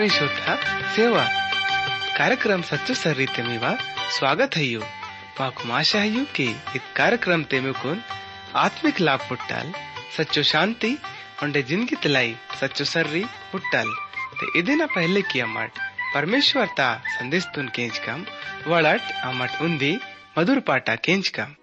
प्रिय श्रोता, सेवा। कार्यक्रम सच्चो ಶ್ರೀಶುದ್ಧ ಸೇವಾ ಕಾರ್ಯಕ್ರಮ ಸಚ್ಚು ಸರ್ರೀತೆ ಮೇವ ಸ್ವಾಗತ माशा है यू के इत कार्यक्रम तेमेकोन आत्मिक लाभ पुट्टल, सच्चो शांति उन्हें ज़िंदगी तलाई सच्चो सर्री पुट्टल। ते इदिना पहले किया अमट परमेश्वर ता संदेश तुन केंच कम वड़ट अमट उंदी मधुर पाटा केंच कम।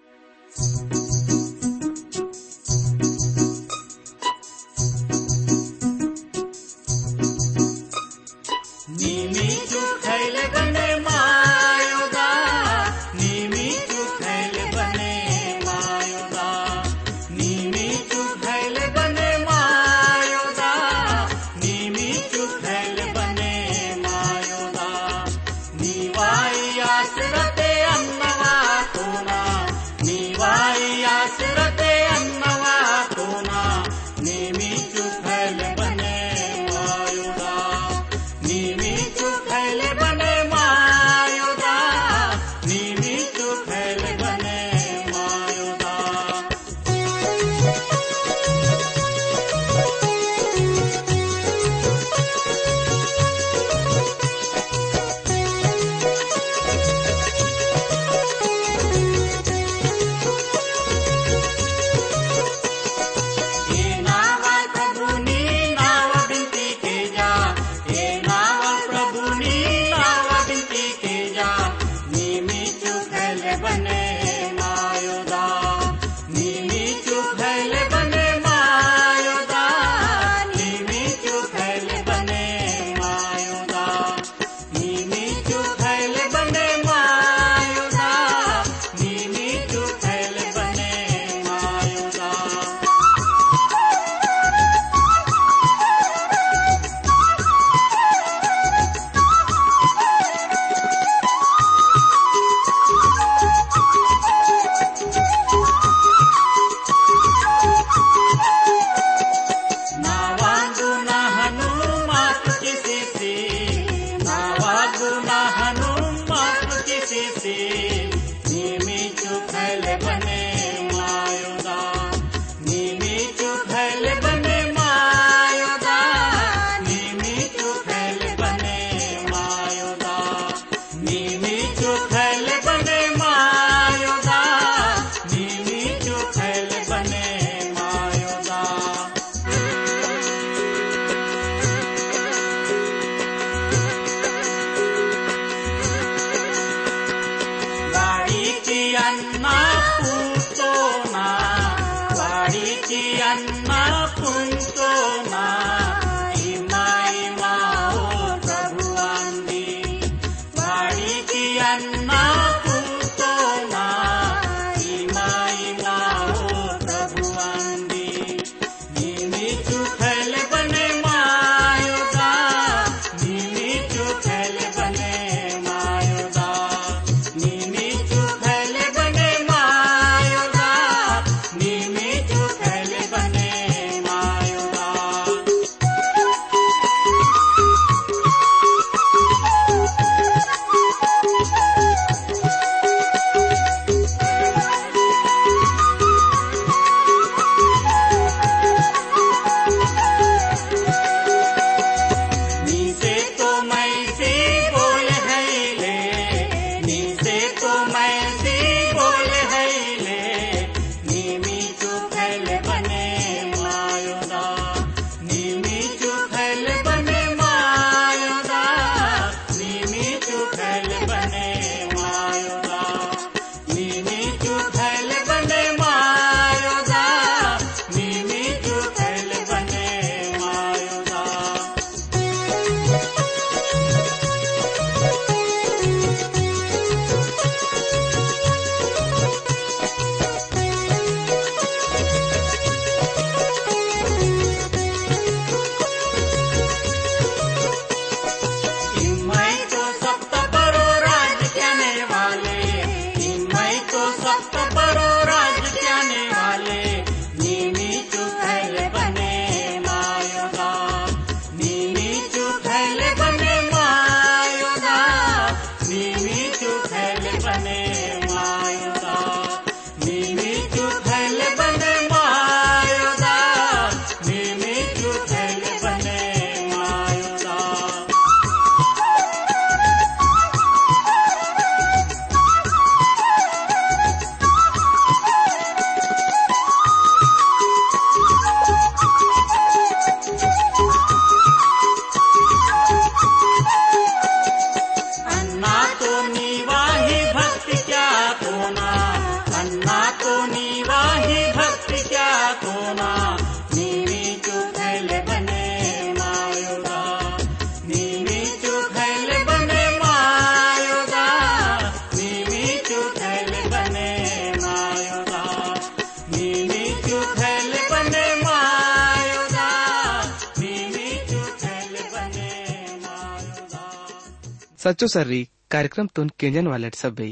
ಸಚ್ಚು ಸರ್ರಿ ಕಾರ್ಯಕ್ರಮ ತುನ್ ಕೆಂಜನ್ ವಾಲೆಟ್ ಸಬ್ಬೆ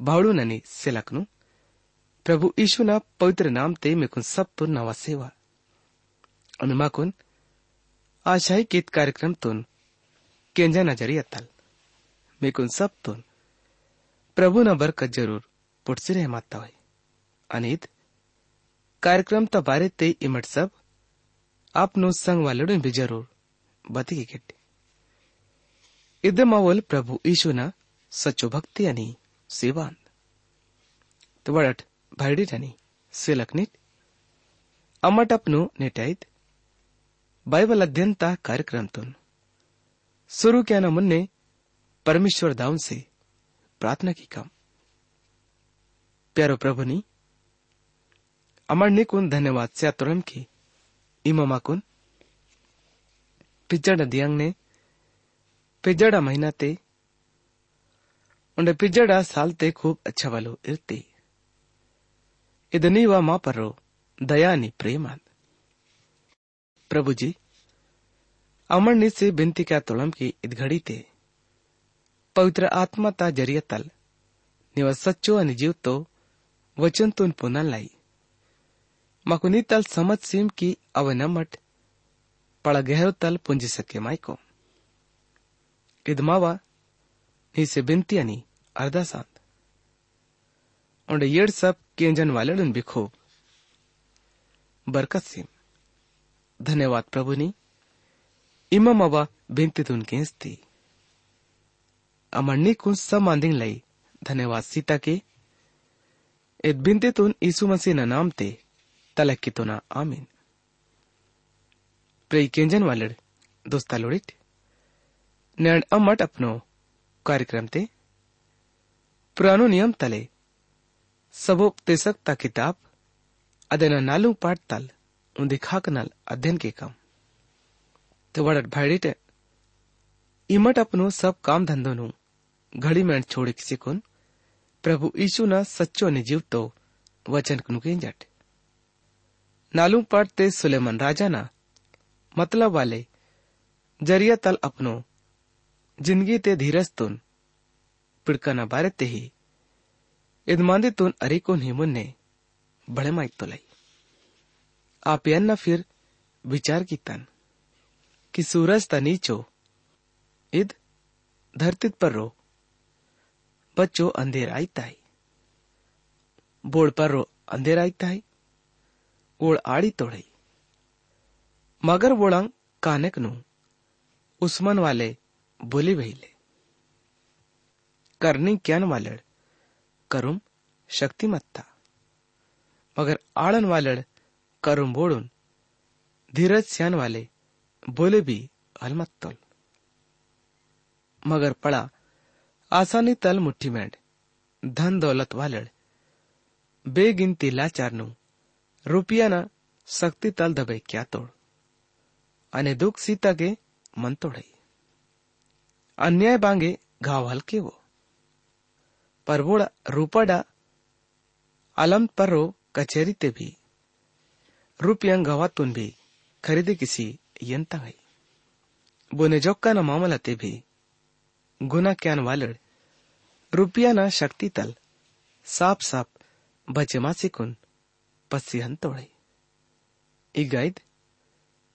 ಬಾಳು ನನೆ ಸೆಲಕ್ನು प्रभु यीशु ना पवित्र नाम ते मेकुन सब तुन नवा सेवा। अनुमा कुन आशाई कित कार्यक्रम तुन केंजा नजरी अतल मेकुन सब तुन प्रभु न बरकत ज़रूर पुटसे रहे माता हुई अनित, कार्यक्रम तो बारे ते इमट सब आप नो संग वालों भी ज़रूर बती की इधर मावल प्रभु यीशु ना सच्चो भक्ति अनि सेवान। तो बड़ा ಭೈಡಿಟನಿ ಸಿಲಕ್ನಿಟ್ अमटपनु नेटाईत बाइबल अध्ययनता कार्यक्रमतून सुरू केल्यानं मुन्ने परमेश्वर दाऊन से प्रार्थना की काम प्यारो प्रभुनी अमरने कुन धन्यवाद से तुरम की इमामा कुन पिज्जड़ दियांग ने पिज्जड़ा महीना ते उंडे पिज्जड़ा साल ते खूब अच्छा वालो इरती इदनी वा మా పరు दयानी प्रेमान प्रभु जी अमर नि से बिनती क्या तुलम की इत घड़ी ते पवित्र आत्मा ता ज़रिया तल निव सच्चो अनिजीव तो वचन तुन पुनः लाई मकुनी तल समझ सीम की अव अवनमट पड़ गहरो तल पुंज सके माइको इदमावा ही से बिनती अनी अर्दासान उंडे येड़ सब केंजन वाले भी खूब बरकत सिम धन्यवाद प्रभु प्रभुनी। इमम अवा बिनतीतून केंसती अमरनी कुन सब मांदिंग लाई, धन्यवाद सीता के। इत बिनतीतून यीशु मसीह ना नाम ते तलक की तो ना, आमीन। प्रेई केंजन वालड़ दोस्ता लोड़िट। नैण अमट अपनो कार्यक्रम ते। पुरानो नियम तले सबोपदेशक किताब ಅದನ್ನ ನಾಲು ಪಾಡ್ತಾಲ್ ಉಂದಿ ಖಾಕನಲ್ अध्ययन के काम तो वड़ट भाईडिट इमट अपनो सब काम धंधो नु घड़ी में छोड़ किसी कुन प्रभु यीशु ना सच्चो ने जीव तो वचन कुन के जट नालू पाटते सुलेमन राजा ना मतलब वाले जरिया तल अपनो जिंदगी ते धीरज तुन पिड़कना बारे ते ही इदमांदे तुन अरिकोन ही मुन्ने बड़े माइक तो लाई। आप यन्न फिर विचार की तन कि सूरज ता नीचो इद धरती पर रो, बच्चो अंधेर आई ताई बोड़ पर रो, अंधेर आई ताई ओड़ आड़ी तोड़ई मगर वोड़ंग कानक नु, उस्मन वाले बोली भइले करनी क्यान वालड़ करुम शक्तिमत्ता. मगर आड़न वालड़ करुम बोड़ुन धीरज सियान वाले बोले भी अलमत मगर पड़ा आसानी तल मुट्ठी मेंड धन दौलत वालड़ बेगिनती लाचारनु रुपया ना शक्ति तल दबे क्या तोड़. अने दुख सीता के मन तोड़े अन्याय बांगे घाव हल्के वो. पर वोड़ा रूपड़ा अलम परो कचेरी ते भी। रुपया गवातून भी खरीदे किसी यंता गई बोने जोक्का न मामला ते भी। गुना क्यान वालड़, रुपया ना शक्ति तल, साप साप बचे मासिकुन पस्सी हन तोड़े इगाइद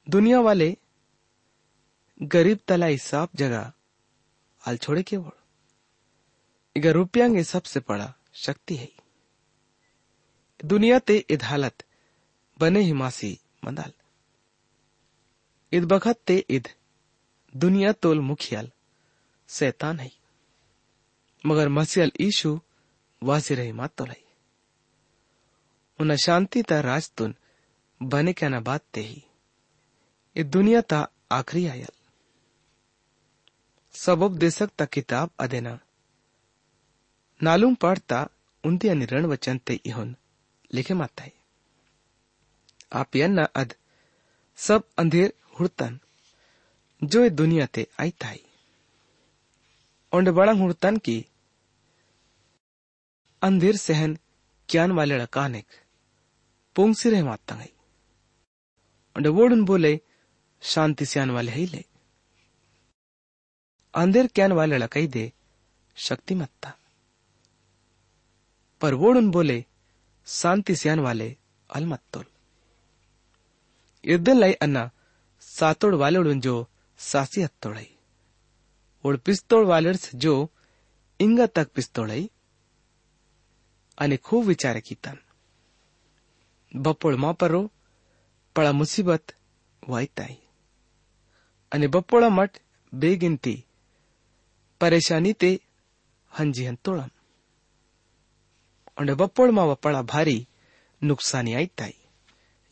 दुनिया वाले गरीब तलाई साप जगह आल छोड़े के वोड़ इगा रुपयांगे सबसे बड़ा शक्ति है। दुनिया ते इद हालत बने ही मासी मंदाल। इद बखत ते इद दुनिया तोल मुखियाल शैतान है। मगर मसीहल ईशु वासी रही मात तोलाई उन शांति ता राजतुन बने क्या ना बात ते ही। इ दुनिया ता आखरी आयल। सबब देशक ता किताब अदेना। नालूम पढ़ता उनती ते माता है आप यन्ना अद सब अंधेर हुड़तन, जो ये दुनिया ते आई ताई ओंड बड़ा हुड़तन की अंधेर सहन क्यान वाले लकानिक पोंग सिरे माता गई ओंड वोडन बोले, शांति स्यान वाले ही ले। अंधेर क्यान वाले लकई दे शक्तिमत्ता पर वोड़ुन बोले शांति स्यान वाले अलमत्तोल इर्दन लाई अन्ना सातोड़ वाले जो सासी हत्तोड़ई ओड़ पिस्तोड़ वाले जो इंगा तक पिस्तोड़ई અને ખૂબ વિચારે કીતન બપોળ માપરો પળા મુસીબત વાયતાઈ અને બપોળા મટ બેગિનતી પરેશાની તે હંજી હંતોળમ અને બપોળમાં વપળા ભારી नुकसानी आई ताई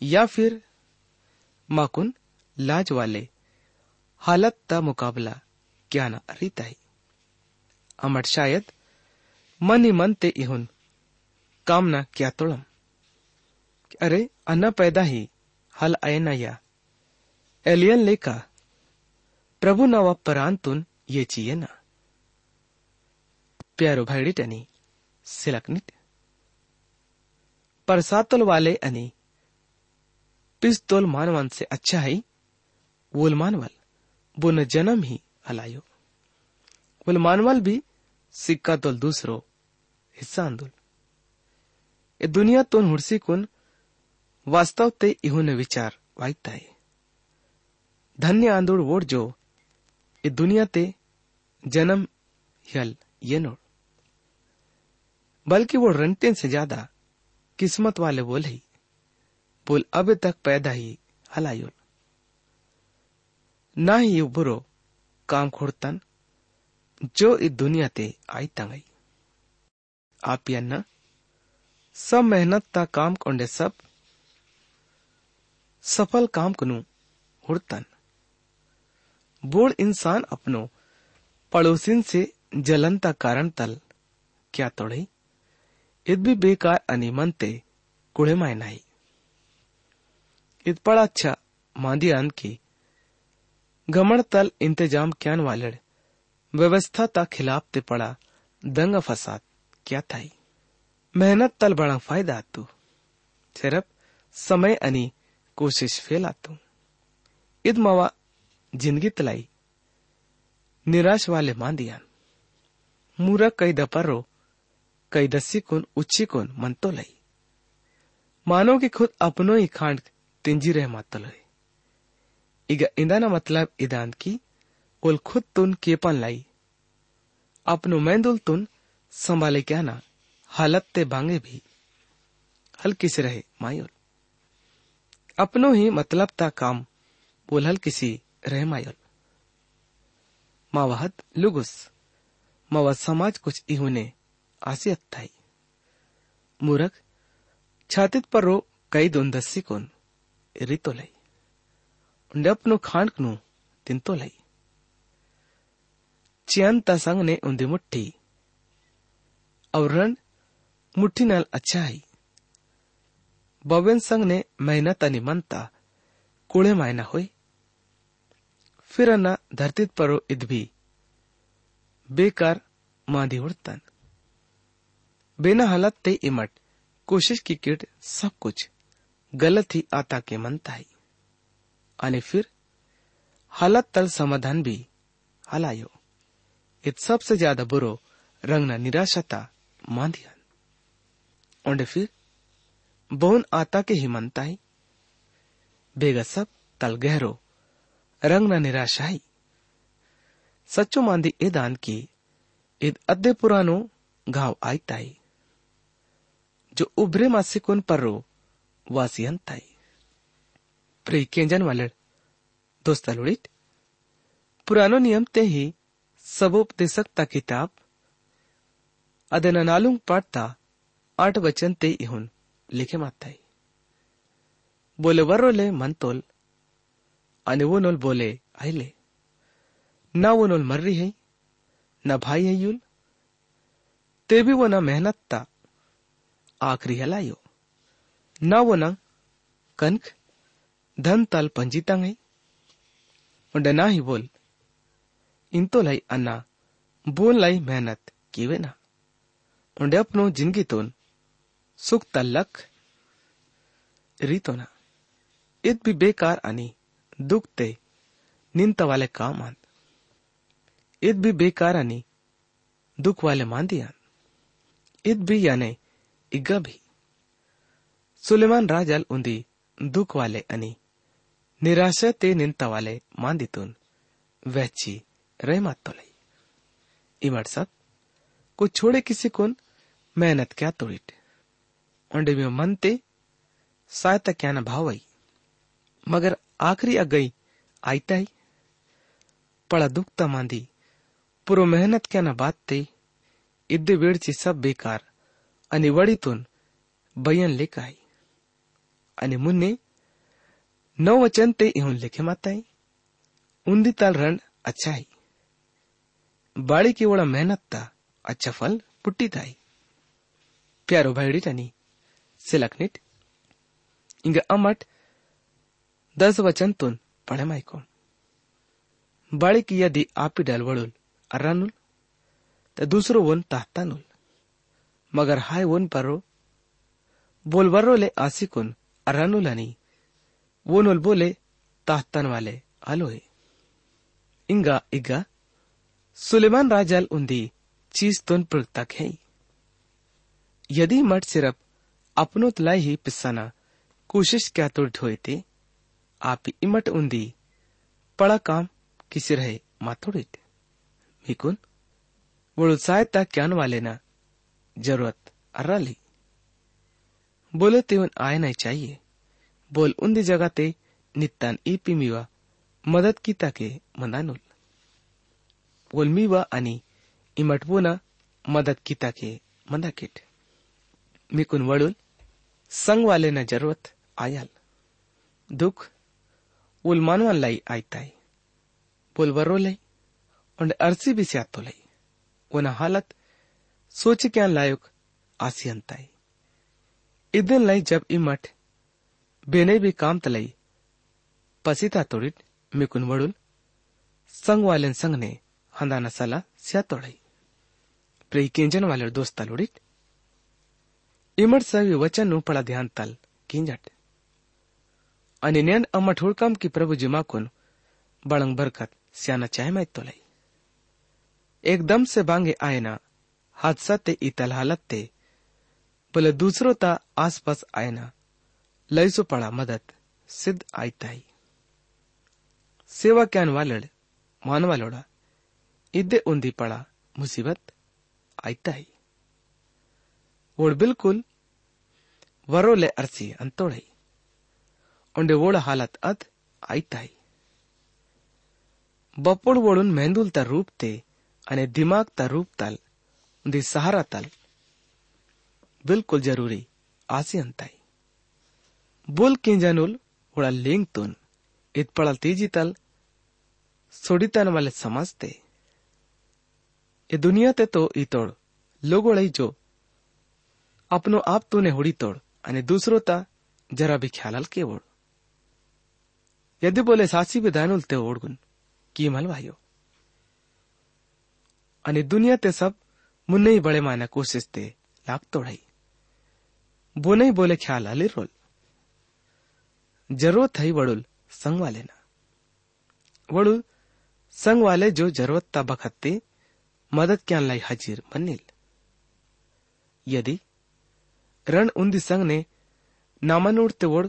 या फिर माकुन लाज वाले हालत ता मुकाबला क्या ना रीताई अमट शायद मन ही मन ते इहुन कामना क्या तोड़म अरे अन्ना पैदा ही हल आए ना या एलियन लेका प्रभु नवा परांतुन ये चाहिए ना प्यारो भाईडी टनी सिलकनित परसातल वाले अनि। पिस्तोल मानवन से अच्छा है, वोल मानवल, बुन जन्म ही हलायो। वोल मानवल भी सिक्का तोल दूसरो हिस्सा आंदोल ए दुनिया तो हुड़सी कुन वास्तव ते इहुने विचार वाईता है। धन्य आंदोड़ वोट जो ये दुनिया ते जन्म यल ये नोड़। बल्कि वो रंटेन से ज़्यादा किस्मत वाले बोल ही। बोल, अब तक पैदा ही हलायुल ना। ही बुरो काम खोड़तन, जो इस दुनिया ते आई तंगई आप यन्ना सब मेहनत ता काम कोंडे सब, सफल काम कनु हुड़तन। बोड़ इंसान अपनो पड़ोसिन से जलन ता कारण तल क्या तोड़े? बेकार अनि मनते कुड़े माय नाही id पड़ा अच्छा मांदी की गमण तल इंतज़ाम क्यान वालड़, व्यवस्था ता खिलाफ ते पड़ा दंग फसाद क्या थाई। मेहनत तल बड़ा फ़ायदा तू सिर्फ़ समय अनि कोशिश फेला तू इद मवा ज़िंदगी तलाई, निराश वाले मांदियान मूरख कई दपरो कई दस्सी कुन उच्ची कुन मनतो लई मानो कि खुद अपनो ही खांड तिंजी रह मातो लई इगा इंदाना मतलब इदान की, उल खुद तुन केपन लाई। अपनो मैंदुल तुन संभाले क्या ना, हालत ते बांगे भी। हल्की से रहे, मायुल। अपनो ही मतलब ता काम, बोल हल किसी रहे, मायुल। मावहत लुगुस। मावा समाज कुछ इहुने थाई मूरख, छातित पर रो कई दोन दस्सी कोन, रितो लई। उंडे अपनो खांड नु तिंतो लई। चियन ता संग ने उंदी मुट्ठी। और रण मुट्ठी नल अच्छा है बवेन संग ने मेहनत अनि मनता कुड़े मायना होई। फिर अन्ना धरतीत परो इद भी बेकार मांदी उड़तन। बिना हालत ते इमट, कोशिश की किट, सब कुछ। गलत ही आता के मनता है आणि फिर, हालत तल समाधान भी, हलायो। इत सबसे ज़्यादा बुरो, रंगना निराशता मांदियन और फिर, बोन आता के ही मनता है बेगा सब तल गहरो, रंगना निराशा ही। सच्चो मांदी दान की इद अद्दे पुरानो घाव आयताई जो उभरे मासिकुन पर्रो वासियंताई प्रे केंजन वाले दोस्त लुड़ित पुरानो नियम ते ही सबोपदेशक ता किताब अदना नालुंग पढ़ता आठ वचन ते इहुन लिखे माताई। बोले वर्रो ले मंतोल आणि वो नोल बोले, आइले, ना वो नोल मर्री है, ना भाई है युल, ते भी वो ना मेहनत ता आखरी हलायो ना कनक, धन तल पंजीता है उंडे ना ही बोल, इन तो लाई अन्ना, बोल लाई मेहनत, कीवे ना। उंडे अपनो ज़िंदगी तोन, सुख तल्लक रीतो ना। इत भी बेकार आणि दुख ते, निंत वाले काम आन। इद भी बेकार आणि दुख वाले मान दिया इत भी याने सुलेमान राजाल उंदी दुख वाले आणि निराशा ते निंता वाले मान दितून वहची रहमत तो लई। इमट सब कुछ छोड़े किसी कोन मेहनत क्या तोड़िट? ओंडे में मन ते सहायता क्या न भाव आई, मगर आखरी अगई आईता ही। पड़ा दुखता मांदी, पुरो मेहनत क्या न बात ते इद्दे वेळची सब बेकार आणि वडीतून बयन लेख आई। आणि मुन्ने नव वचन ते इहुन लिखे माताई, उंदी ताल रण अच्छा ही। बाड़ी की वड़ा मेहनत ता अच्छा फल पुट्टी ताई। प्यारो भाईडी टनी सिलकनिट इंग अमट दस वचन तुन पढ़े माइको बाड़ी की यदि आपी डल वड़ुल अर्रानुल त दूसरो वन ताहतानुल मगर हाय वन परो। बोलवर्रो ले आसिकुन आणि वोनुल बोले ताहतान वाले आलोय इंगा, इगा। सुलेमान राजाल उंदी चीज़ तुन प्रगतक है। यदि मट सिर्फ़ अपनो तलाई ही पिस्साना कोशिश क्या तो थे? आप इमट उंदी पड़ा काम किसी रहे माथोड़ित मिकुन वो सहायता क्यान वाले ना ज़रूरत अर्रा ली बोले तेवन आए नहीं चाहिए। बोल उंदी जगह ते नित्तान ई पिमीवा मदत की ताके मंदानुल बोल मीवा आणि इमटवुना मदत की ताके मंदाकिट मिकुन वडुल, संग वाले ना ज़रूरत आयाल। दुख, उल मानवान लाई आयताय। बोल वर्रो लई और अरसी भी स्यातो लई उन हालत सोच क्या लायक आसी अंताई इदन लाई जब इमट बेने भी काम तलई पसीता तोड़िट मिकुन संग वाले संग ने हंदाना सला स्या तोड़ई। प्रेई किंजन वाले दोस्ता लोड़िट इमट सवी वचन नु ध्यान तल नेन अम्मट हुड़कम की प्रभु जिमाकुन बड़ंग बरकत स्याना चाहे मैं तो लई एकदम से बांगे आयना हादसा ते इतल हालत ते भले दूसरो ता आसपास आयना। लईसो पड़ा मदद, सिद्ध आयताई। सेवा कैन वालड़ मानवा लोड़ा इदे उन्दी पड़ा मुसीबत, आयताई। वोड़ बिल्कुल वरो ले अरसी अंतोड़ई। उंडे वोड़ हालत अद आयताई। बपोड़ वोड़ून मेहंदूल ता रूप ते, अने दिमाग ता रूप ताल સહારા તાલ બિલકુલ જરૂરી આસી અંતાઈ બોલ કિંજાનુલ ઓળા લિંગ તુન इत पड़ल तेजी तल सोडितन वाले समझते ये दुनिया ते तो इतोड़ लोगो लई जो अपनो आप तूने होड़ी तोड़ અને દૂસરો તા જરા બી ખ્યાલ કે ઓળ यदि बोले सासी विधानुल ते ओड़गुन की मलवायो અને દુનિયા તે સબ ಮುನ್ನೈ ಬಳೆ ಮಾನ ಕೋಸಿಸ್ತೆ ಲಾಗ್ತೋಡೈ बोने बोले ख्याल आले रोल। ज़रूरत है वड़ुल, संग वाले ना। वड़ुल, संग वाले जो ज़रूरत तबक हत्ते मदद क्या लाई हाजिर मनिल यदि, रण उन्दी संग ने नामानूर ते वोड़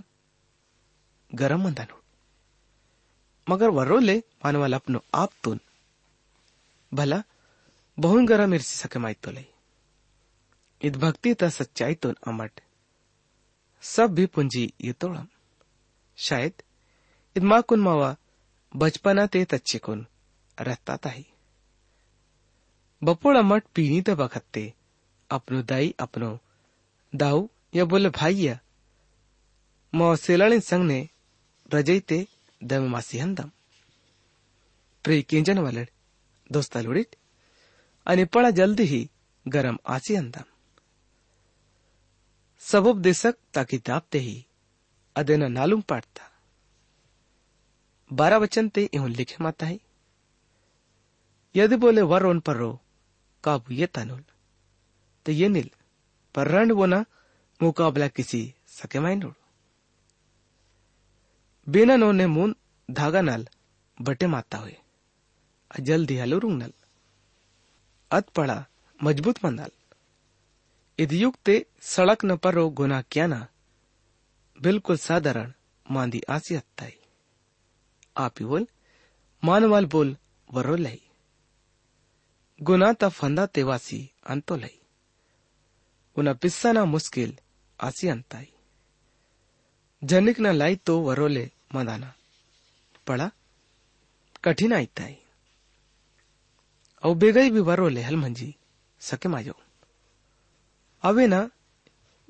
गरम मंदानूर मगर वरोले मानवाल अपनो आप तुन। भला बहुन गरम इरसी सके माई तो इत भक्ति ता सच्चाई तुन अमट। सब भी पुंजी ये तोड़म शायद इत माँ कुन मावा बचपना ते तच्चे कुन रहता ताही बपोड़ अमट पीनी ते बखत्ते अपनो दाई, अपनो दाऊ या बोले भाईया मावा सेलाणी संग ने रजईते दम मासी हंदम। प्रे किंजन वालड दोस्ता लुडीट पळा जल्दी ही गरम आसी अंदम सबब देसक ताकि दापते ही अदेना नालुम पाटता बारह वचन ते इहुन लिखे माता है। यदि बोले वर ओन पर रो काबू ये तनुल। तो ये नील, पर रण वो ना मुकाबला किसी सके माइंडोड़ बिना नो ने मुन धागा नाल बटे माता हुए। जल्दी हलो रुंग नल। अत पड़ा मज़बूत मंदाल। इद युक्ते सड़क न परो गुना क्या ना बिल्कुल साधारण मांदी आसी अत्ताई। आप बोल, मानवाल बोल वरो लई। गुना ता फंदा तेवासी अंतो लई। उना पिस्सा ना मुश्किल आसी अंताई। जनिक ना लाई तो वरोले मदाना। पड़ा कठिन आईताई अव बेगई भी वरोले हल मंजी सके माजो अवेना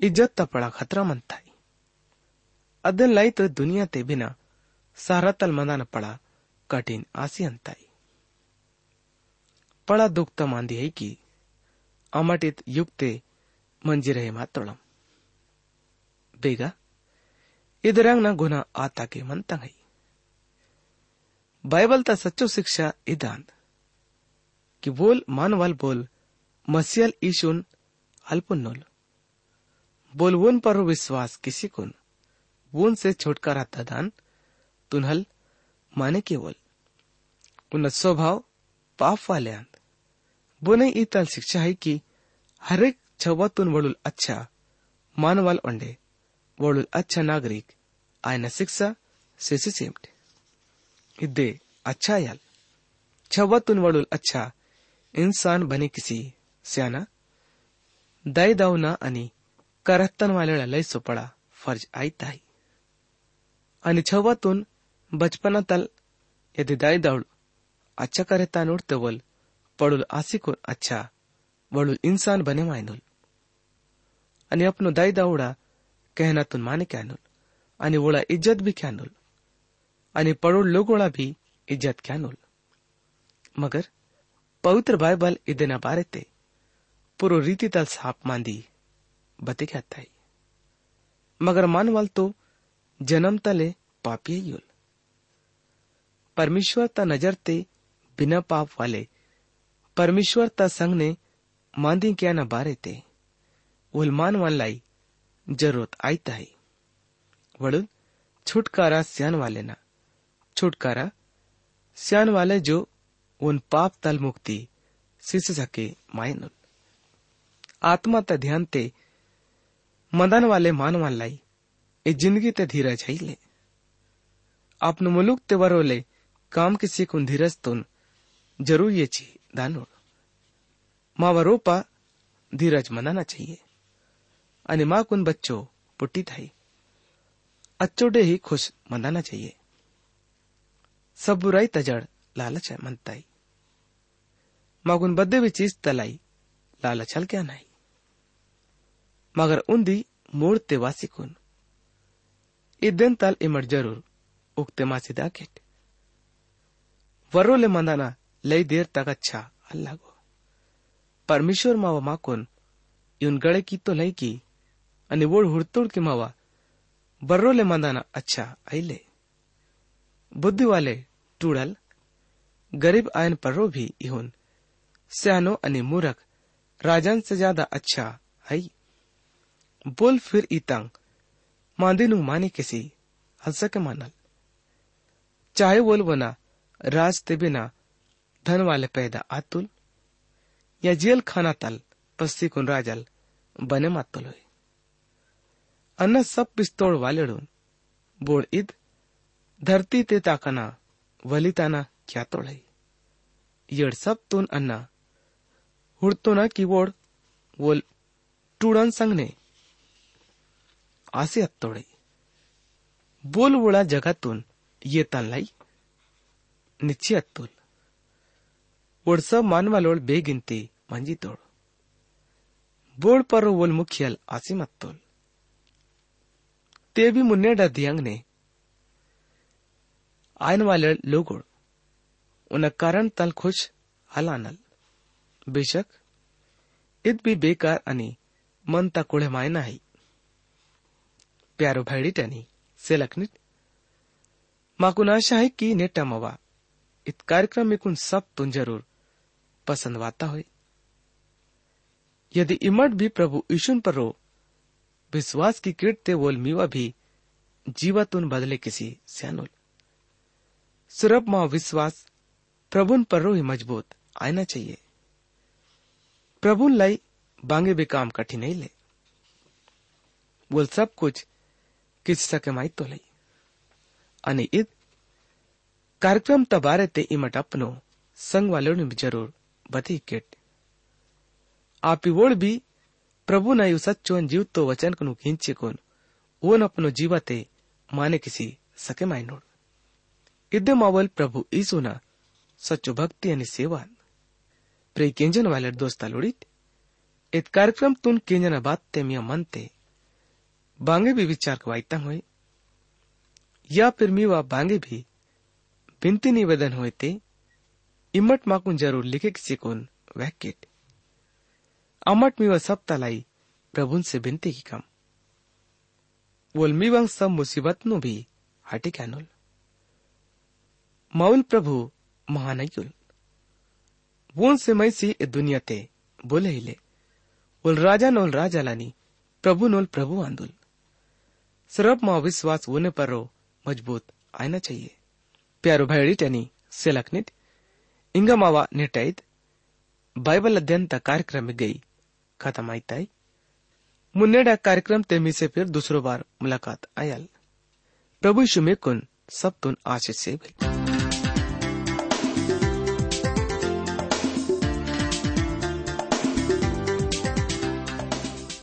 इज्जत ता पड़ा खतरा मनताई ಅದನ್ ಲೈತ್ ದುನಿಯಾ ತೆಬಿನ ಸಾರತಲ್ ಮಂದಾನ ಪಳ ಕಠಿನ್ ಆಸಿ ಅಂತಾಯಿ ಪಳ ದುಕ್ತ ಮಾಂದಿ ಹೈಕಿ ಅಮಟಿತ್ ಯುಕ್ತೆ ಮಂಜಿರಹೆ ಮಾತೊಳಂ ಬೇಗ ಇದರಂಗ್ ನ ಗುಣ ಆತಾಕೆ ಮಂತಂಗ್ ಹೈ बाइबल ता सच्चो शिक्षा इदान कि बोल, मानवाल बोल मसियल ईशुन अल्पुन्नोल बोल वोन पर विश्वास किसी कुन, वोन से छुटकारा तदान तुनहल माने केवल। उन स्वभाव पाप वाले अंत बोने इतल शिक्षा है कि हरेक छवातून वळुल अच्छा मानवाल ओंडे वळुल अच्छा नागरिक, आयन शिक्षा से सेमटे इद्दे अच्छा याल। छवातून वळुल अच्छा इंसान बने किसी, स्याना? दाई दावना आणि करत्तन वालेला लय सोपडा, फ़र्ज़ आईत आहे आणि छवातून बचपनातल यदि दाई दावळ अच्छा करेता नोडतवल पडुल आसिकोन अच्छा वळुल इंसान बने मायनुल आणि अपनो दाई दावडा कहनातून माने कॅनुल आणि वोळा इज़्ज़त भी कॅनुल आणि पडोळ लोगोळा भी इज़्ज़त कॅनुल मगर पवित्र बाइबल ಇದನ್ನ ಬಾರೆತೆ पुरो रीति तल साप मांदी बते कहता है मगर मानवाल तो जन्म तले पापी युल परमेश्वर ता नजर ते बिना पाप वाले परमेश्वर ता संग ने मांदी क्या न बारे ते उल मानवाल लाई जरूरत आईता है वड़ुल छुटकारा स्यान वाले ना छुटकारा स्यान वाले जो उन पाप तल मुक्ति सिस सके मायनुल आत्मा त ध्यान ते मदन वाले मानवान लाई ए जिंदगी ते धीरज है ले आपन मुलुक ते वरोले काम किसी कुन धीरज तुन जरूर ये ची दानोड मावरोपा धीरज मनाना चाहिए અને માં કુન બચ્ચો પુટ્ટી થઈ અચ્ચોડે ही खुश मनाना चाहिए सब बुराई तजड़ लालच है मनताई मगुन बदे भी चीज़ तलाई। लाल छल क्या नहीं। मगर उन्दी मूड़ वासी कुन। दिन तल इमर ज़रूर, उगते मासी दाकेट वर्रो ले मंदाना, लई देर तक अच्छा अल्लाह को। परमेश्वर मावा माकुन इन गड़े की तो लई की, अनि वोड़ हुड़तुड़ के मावा बर्रो ले मंदाना अच्छा आईले। बुद्धि वाले, टूड़ल, गरीब आयन पर्रो भी इहुन। मूरख, राजन से ज़्यादा अच्छा आई बोल फिर इतंग मांदिनु माने किसी, हंस मानल। चाहे बोल वना राज ते बिना धन वाले पैदा आतुल, या जेल खाना तल पस्ती कुन राजल बने मातुल हुई अन्न सब पिस्तोळ वालेडून बोड इद, धरती ते ताकना वलिताना क्या तोड़ई येड सब तून अन्ना हुडतो ना की वोड वोल टूडन संगने आसे अत्तोड़ई बोल वोळा जगातून येतान लाई निश्चय अत्तुल वोड सब मानवालोळ बेगिनते, मांजी तोड। बोड पर वोल मुखियल, आसी मत्तोल ते भी मुन्नेडा दियंग ने। आयन वाले लोगोड़ उन कारण तल खुश, हलानल। बेशक। इत भी बेकार अनि, मन ता कुळे मायना है प्यारो भाईडी टनी सेलकनिट माकुन आशा है कि नेटा मवा। इत कार्यक्रम में कुन सब तुन ज़रूर। पसंद वाता हो यदि इमट भी प्रभु ईशुन पर रो, विश्वास की कीर्ते वोल मीवा भी जीवातून बदले किसी स्यानुल सुरभ माँ विश्वास, प्रभुन पर रो ही मज़बूत आना चाहिए। प्रभु लाई बांगे भी काम कठिन नहीं ले बोल सब कुछ किसी सके माई तो लई અને ઈદ કાર્યક્રમ તબારે તે ઇમટ અપનો સંગ વાલોને भी जरूर बधी केट आपी वोड़ भी प्रभु न यु सच्चोन जीव तो वचन कनु खींचे कोन ओन अपनो जीवते माने किसी सके माइनोड इद्दे मावल प्रभु ईसु न वाले दोस्ता लोडीत इत कार्यक्रम तुन केंजन बात ते मिया मनते। बांगे भी विचार कवाइता हुई। या फिर मीवा बांगे भी बिनती निवेदन हुए ते इमट माकुन ज़रूर लिखे किसी कोन वैकेट अमट मीवा सब तलाई प्रभुन से बिनती की कम। बोल मीवंग सब मुसीबत नु भी हटी कैनुल। मौल प्रभु महानयुल वोन से मैसी ए दुनिया ते बोले हिले उल राजा नोल राजा लानी, प्रभु नोल प्रभु आंदुल। सरब मा विश्वास होने पर रो मज़बूत आना चाहिए। प्यारो भाई टनी सेलकनिट इंगा मावा निटाइत बाइबल अध्ययन ता कार्यक्रम में गई खत्म आई ताई। मुन्नेडा कार्यक्रम तेमी से फिर दूसरो बार मुलाकात आयल। प्रभु यीशु में कुन सब तुन आशीष से भी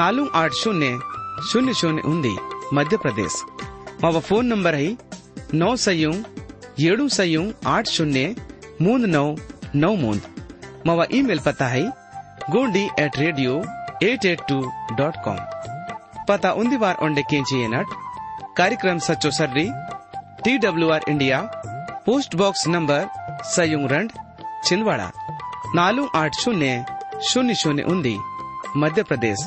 నాలుగు ఆరు శూన్య శూన్య శూన్య ఉంది మధ్యప్రదేశ్ మా ఫోన్ నంబర్ है नौ सयू ಏಳು सयू आठ शून्य मूंद नौ नौ मूंद मावा ईमेल पता है Gondi at radio eight eight two dot com पता उन्दी बार ओंडे केंची नट कार्यक्रम सच्चो सर्री T W R India post box number सयुंग रंड छिंदवाड़ा नालू आठ शून्य शून्य शून्य उन्दी मध्य प्रदेश